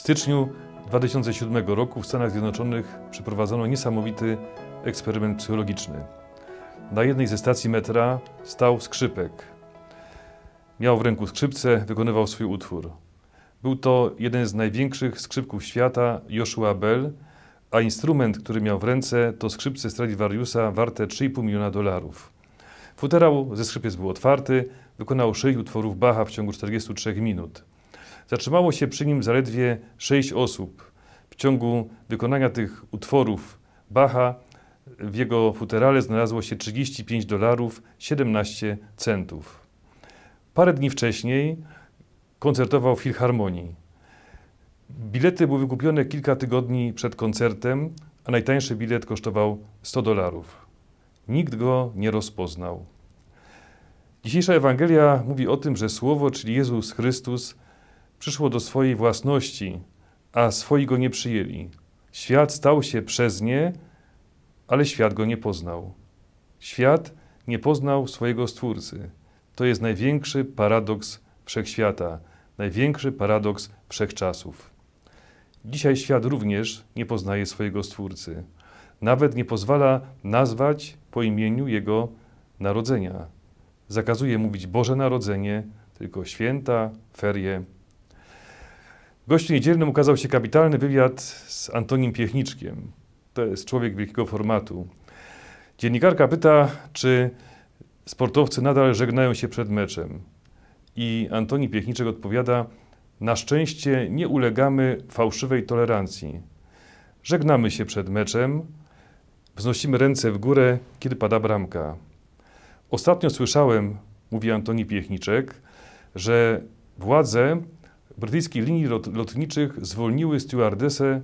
styczniu 2007 roku w Stanach Zjednoczonych przeprowadzono niesamowity eksperyment psychologiczny. Na jednej ze stacji metra stał skrzypek. Miał w ręku skrzypce, wykonywał swój utwór. Był to jeden z największych skrzypków świata, Joshua Bell, a instrument, który miał w ręce, to skrzypce Stradivariusa warte 3,5 miliona dolarów. Futerał ze skrzypiec był otwarty, wykonał sześć utworów Bacha w ciągu 43 minut. Zatrzymało się przy nim zaledwie sześć osób. W ciągu wykonania tych utworów Bacha w jego futerale znalazło się 35 dolarów 17 centów. Parę dni wcześniej koncertował w Filharmonii. Bilety były wykupione kilka tygodni przed koncertem, a najtańszy bilet kosztował 100 dolarów. Nikt go nie rozpoznał. Dzisiejsza Ewangelia mówi o tym, że Słowo, czyli Jezus Chrystus, przyszło do swojej własności, a swoi go nie przyjęli. Świat stał się przez nie, ale świat go nie poznał. Świat nie poznał swojego Stwórcy. To jest największy paradoks wszechświata, największy paradoks wszechczasów. Dzisiaj świat również nie poznaje swojego Stwórcy. Nawet nie pozwala nazwać po imieniu Jego narodzenia. Zakazuje mówić Boże Narodzenie, tylko święta, ferie. Gościu niedzielnym ukazał się kapitalny wywiad z Antonim Piechniczkiem. To jest człowiek wielkiego formatu. Dziennikarka pyta, czy sportowcy nadal żegnają się przed meczem. I Antoni Piechniczek odpowiada, na szczęście nie ulegamy fałszywej tolerancji. Żegnamy się przed meczem, wznosimy ręce w górę, kiedy pada bramka. Ostatnio słyszałem, mówi Antoni Piechniczek, że władze brytyjskich linii lot lotniczych zwolniły stewardesę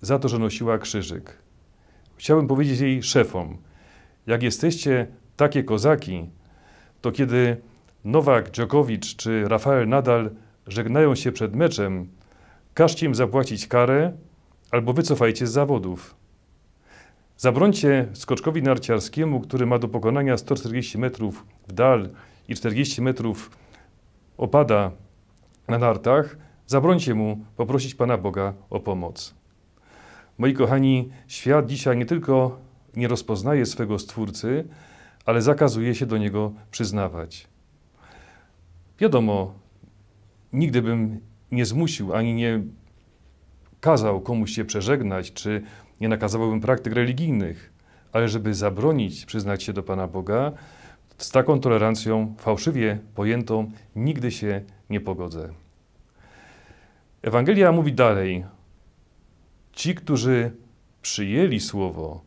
za to, że nosiła krzyżyk. Chciałbym powiedzieć jej szefom, jak jesteście takie kozaki, to kiedy Nowak Dżokowicz czy Rafael Nadal żegnają się przed meczem, każcie im zapłacić karę albo wycofajcie z zawodów. Zabrońcie skoczkowi narciarskiemu, który ma do pokonania 140 metrów w dal i 40 metrów opada na nartach, zabrońcie mu poprosić Pana Boga o pomoc. Moi kochani, świat dzisiaj nie tylko nie rozpoznaje swego Stwórcy, ale zakazuje się do Niego przyznawać. Wiadomo, nigdy bym nie zmusił ani nie kazał komuś się przeżegnać, czy nie nakazałbym praktyk religijnych, ale żeby zabronić przyznać się do Pana Boga, z taką tolerancją fałszywie pojętą nigdy się nie pogodzę. Ewangelia mówi dalej: Ci, którzy przyjęli Słowo,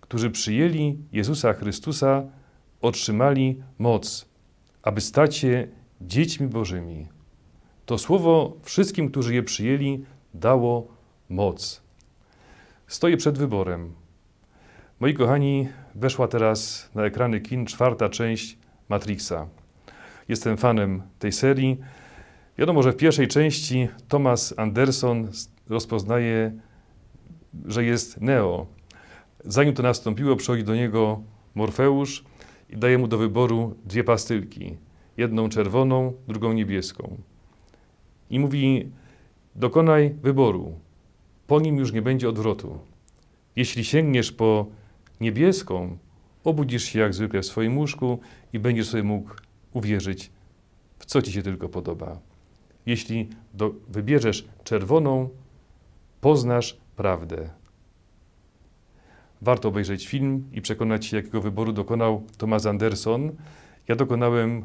którzy przyjęli Jezusa Chrystusa, otrzymali moc, aby stać się dziećmi Bożymi. To Słowo wszystkim, którzy je przyjęli, dało moc. Stoję przed wyborem. Moi kochani, weszła teraz na ekrany kin czwarta część Matrixa. Jestem fanem tej serii. Wiadomo, że w pierwszej części Thomas Anderson rozpoznaje, że jest Neo. Zanim to nastąpiło, przychodzi do niego Morfeusz i daje mu do wyboru dwie pastylki. Jedną czerwoną, drugą niebieską. I mówi, dokonaj wyboru. Po nim już nie będzie odwrotu. Jeśli sięgniesz po niebieską, obudzisz się jak zwykle w swoim łóżku i będziesz sobie mógł uwierzyć w co ci się tylko podoba. Jeśli do, wybierzesz czerwoną, poznasz prawdę. Warto obejrzeć film i przekonać się, jakiego wyboru dokonał Thomas Anderson. Ja dokonałem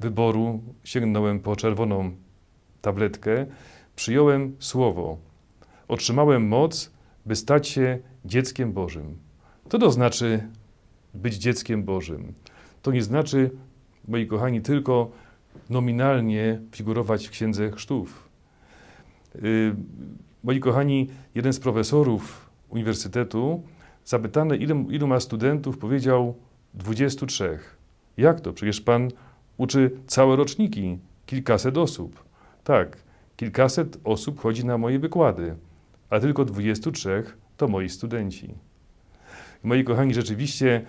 wyboru, sięgnąłem po czerwoną tabletkę, przyjąłem słowo, otrzymałem moc, by stać się dzieckiem Bożym. Co to znaczy być dzieckiem Bożym? To nie znaczy, moi kochani, tylko nominalnie figurować w księdze chrztów. Yy, moi kochani, jeden z profesorów uniwersytetu, zapytany, ilu, ilu ma studentów, powiedział 23. Jak to? Przecież pan uczy całe roczniki, kilkaset osób. Tak, kilkaset osób chodzi na moje wykłady, a tylko 23 to moi studenci. Moi kochani, rzeczywiście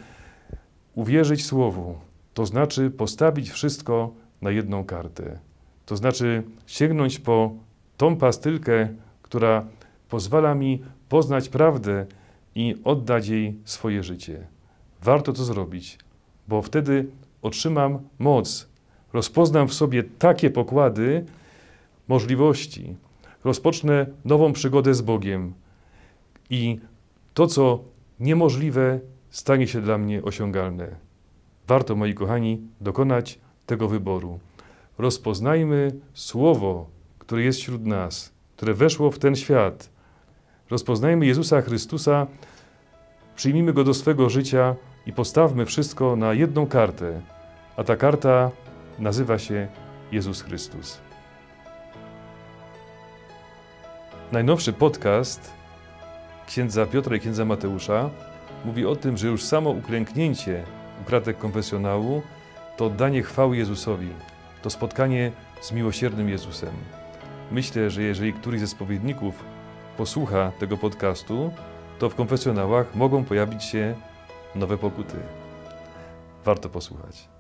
uwierzyć Słowu, to znaczy postawić wszystko na jedną kartę. To znaczy sięgnąć po tą pastylkę, która pozwala mi poznać prawdę i oddać jej swoje życie. Warto to zrobić, bo wtedy otrzymam moc, rozpoznam w sobie takie pokłady możliwości, rozpocznę nową przygodę z Bogiem i to, co niemożliwe, stanie się dla mnie osiągalne. Warto, moi kochani, dokonać tego wyboru. Rozpoznajmy Słowo, które jest wśród nas, które weszło w ten świat. Rozpoznajmy Jezusa Chrystusa, przyjmijmy Go do swego życia i postawmy wszystko na jedną kartę, a ta karta nazywa się Jezus Chrystus. Najnowszy podcast księdza Piotra i księdza Mateusza mówi o tym, że już samo uklęknięcie u kratek konfesjonału to oddanie chwały Jezusowi, to spotkanie z miłosiernym Jezusem. Myślę, że jeżeli któryś ze spowiedników posłucha tego podcastu, to w konfesjonałach mogą pojawić się nowe pokuty. Warto posłuchać.